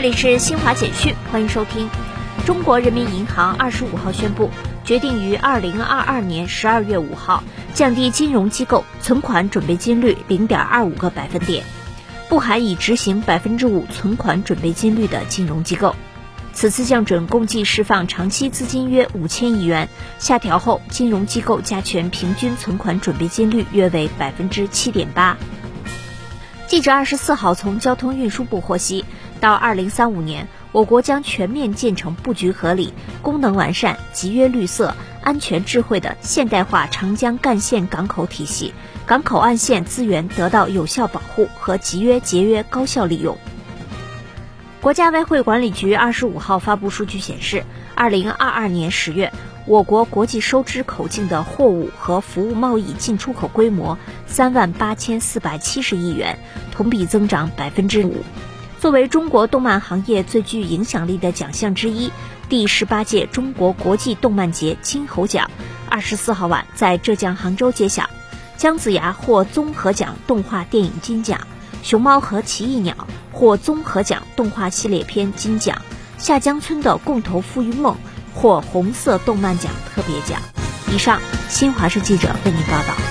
这里是新华简讯，欢迎收听。中国人民银行二十五号宣布，决定于二零二二年十二月五号降低金融机构存款准备金率零点二五个百分点，不含已执行百分之五存款准备金率的金融机构。此次降准共计释放长期资金约五千亿元，下调后，金融机构加权平均存款准备金率约为百分之七点八。记者二十四号从交通运输部获悉，到二零三五年，我国将全面建成布局合理、功能完善、集约绿色、安全智慧的现代化长江干线港口体系，港口岸线资源得到有效保护和集约节约高效利用。国家外汇管理局二十五号发布数据显示，二零二二年十月。我国国际收支口径的货物和服务贸易进出口规模三万八千四百七十亿元，同比增长百分之五。作为中国动漫行业最具影响力的奖项之一，第十八届中国国际动漫节金猴奖二十四号晚在浙江杭州揭晓，姜子牙获综合奖动画电影金奖，熊猫和奇异鸟获综合奖动画系列片金奖，下江村的共同富裕梦。获红色动漫奖特别奖。以上，新华社记者为您报道。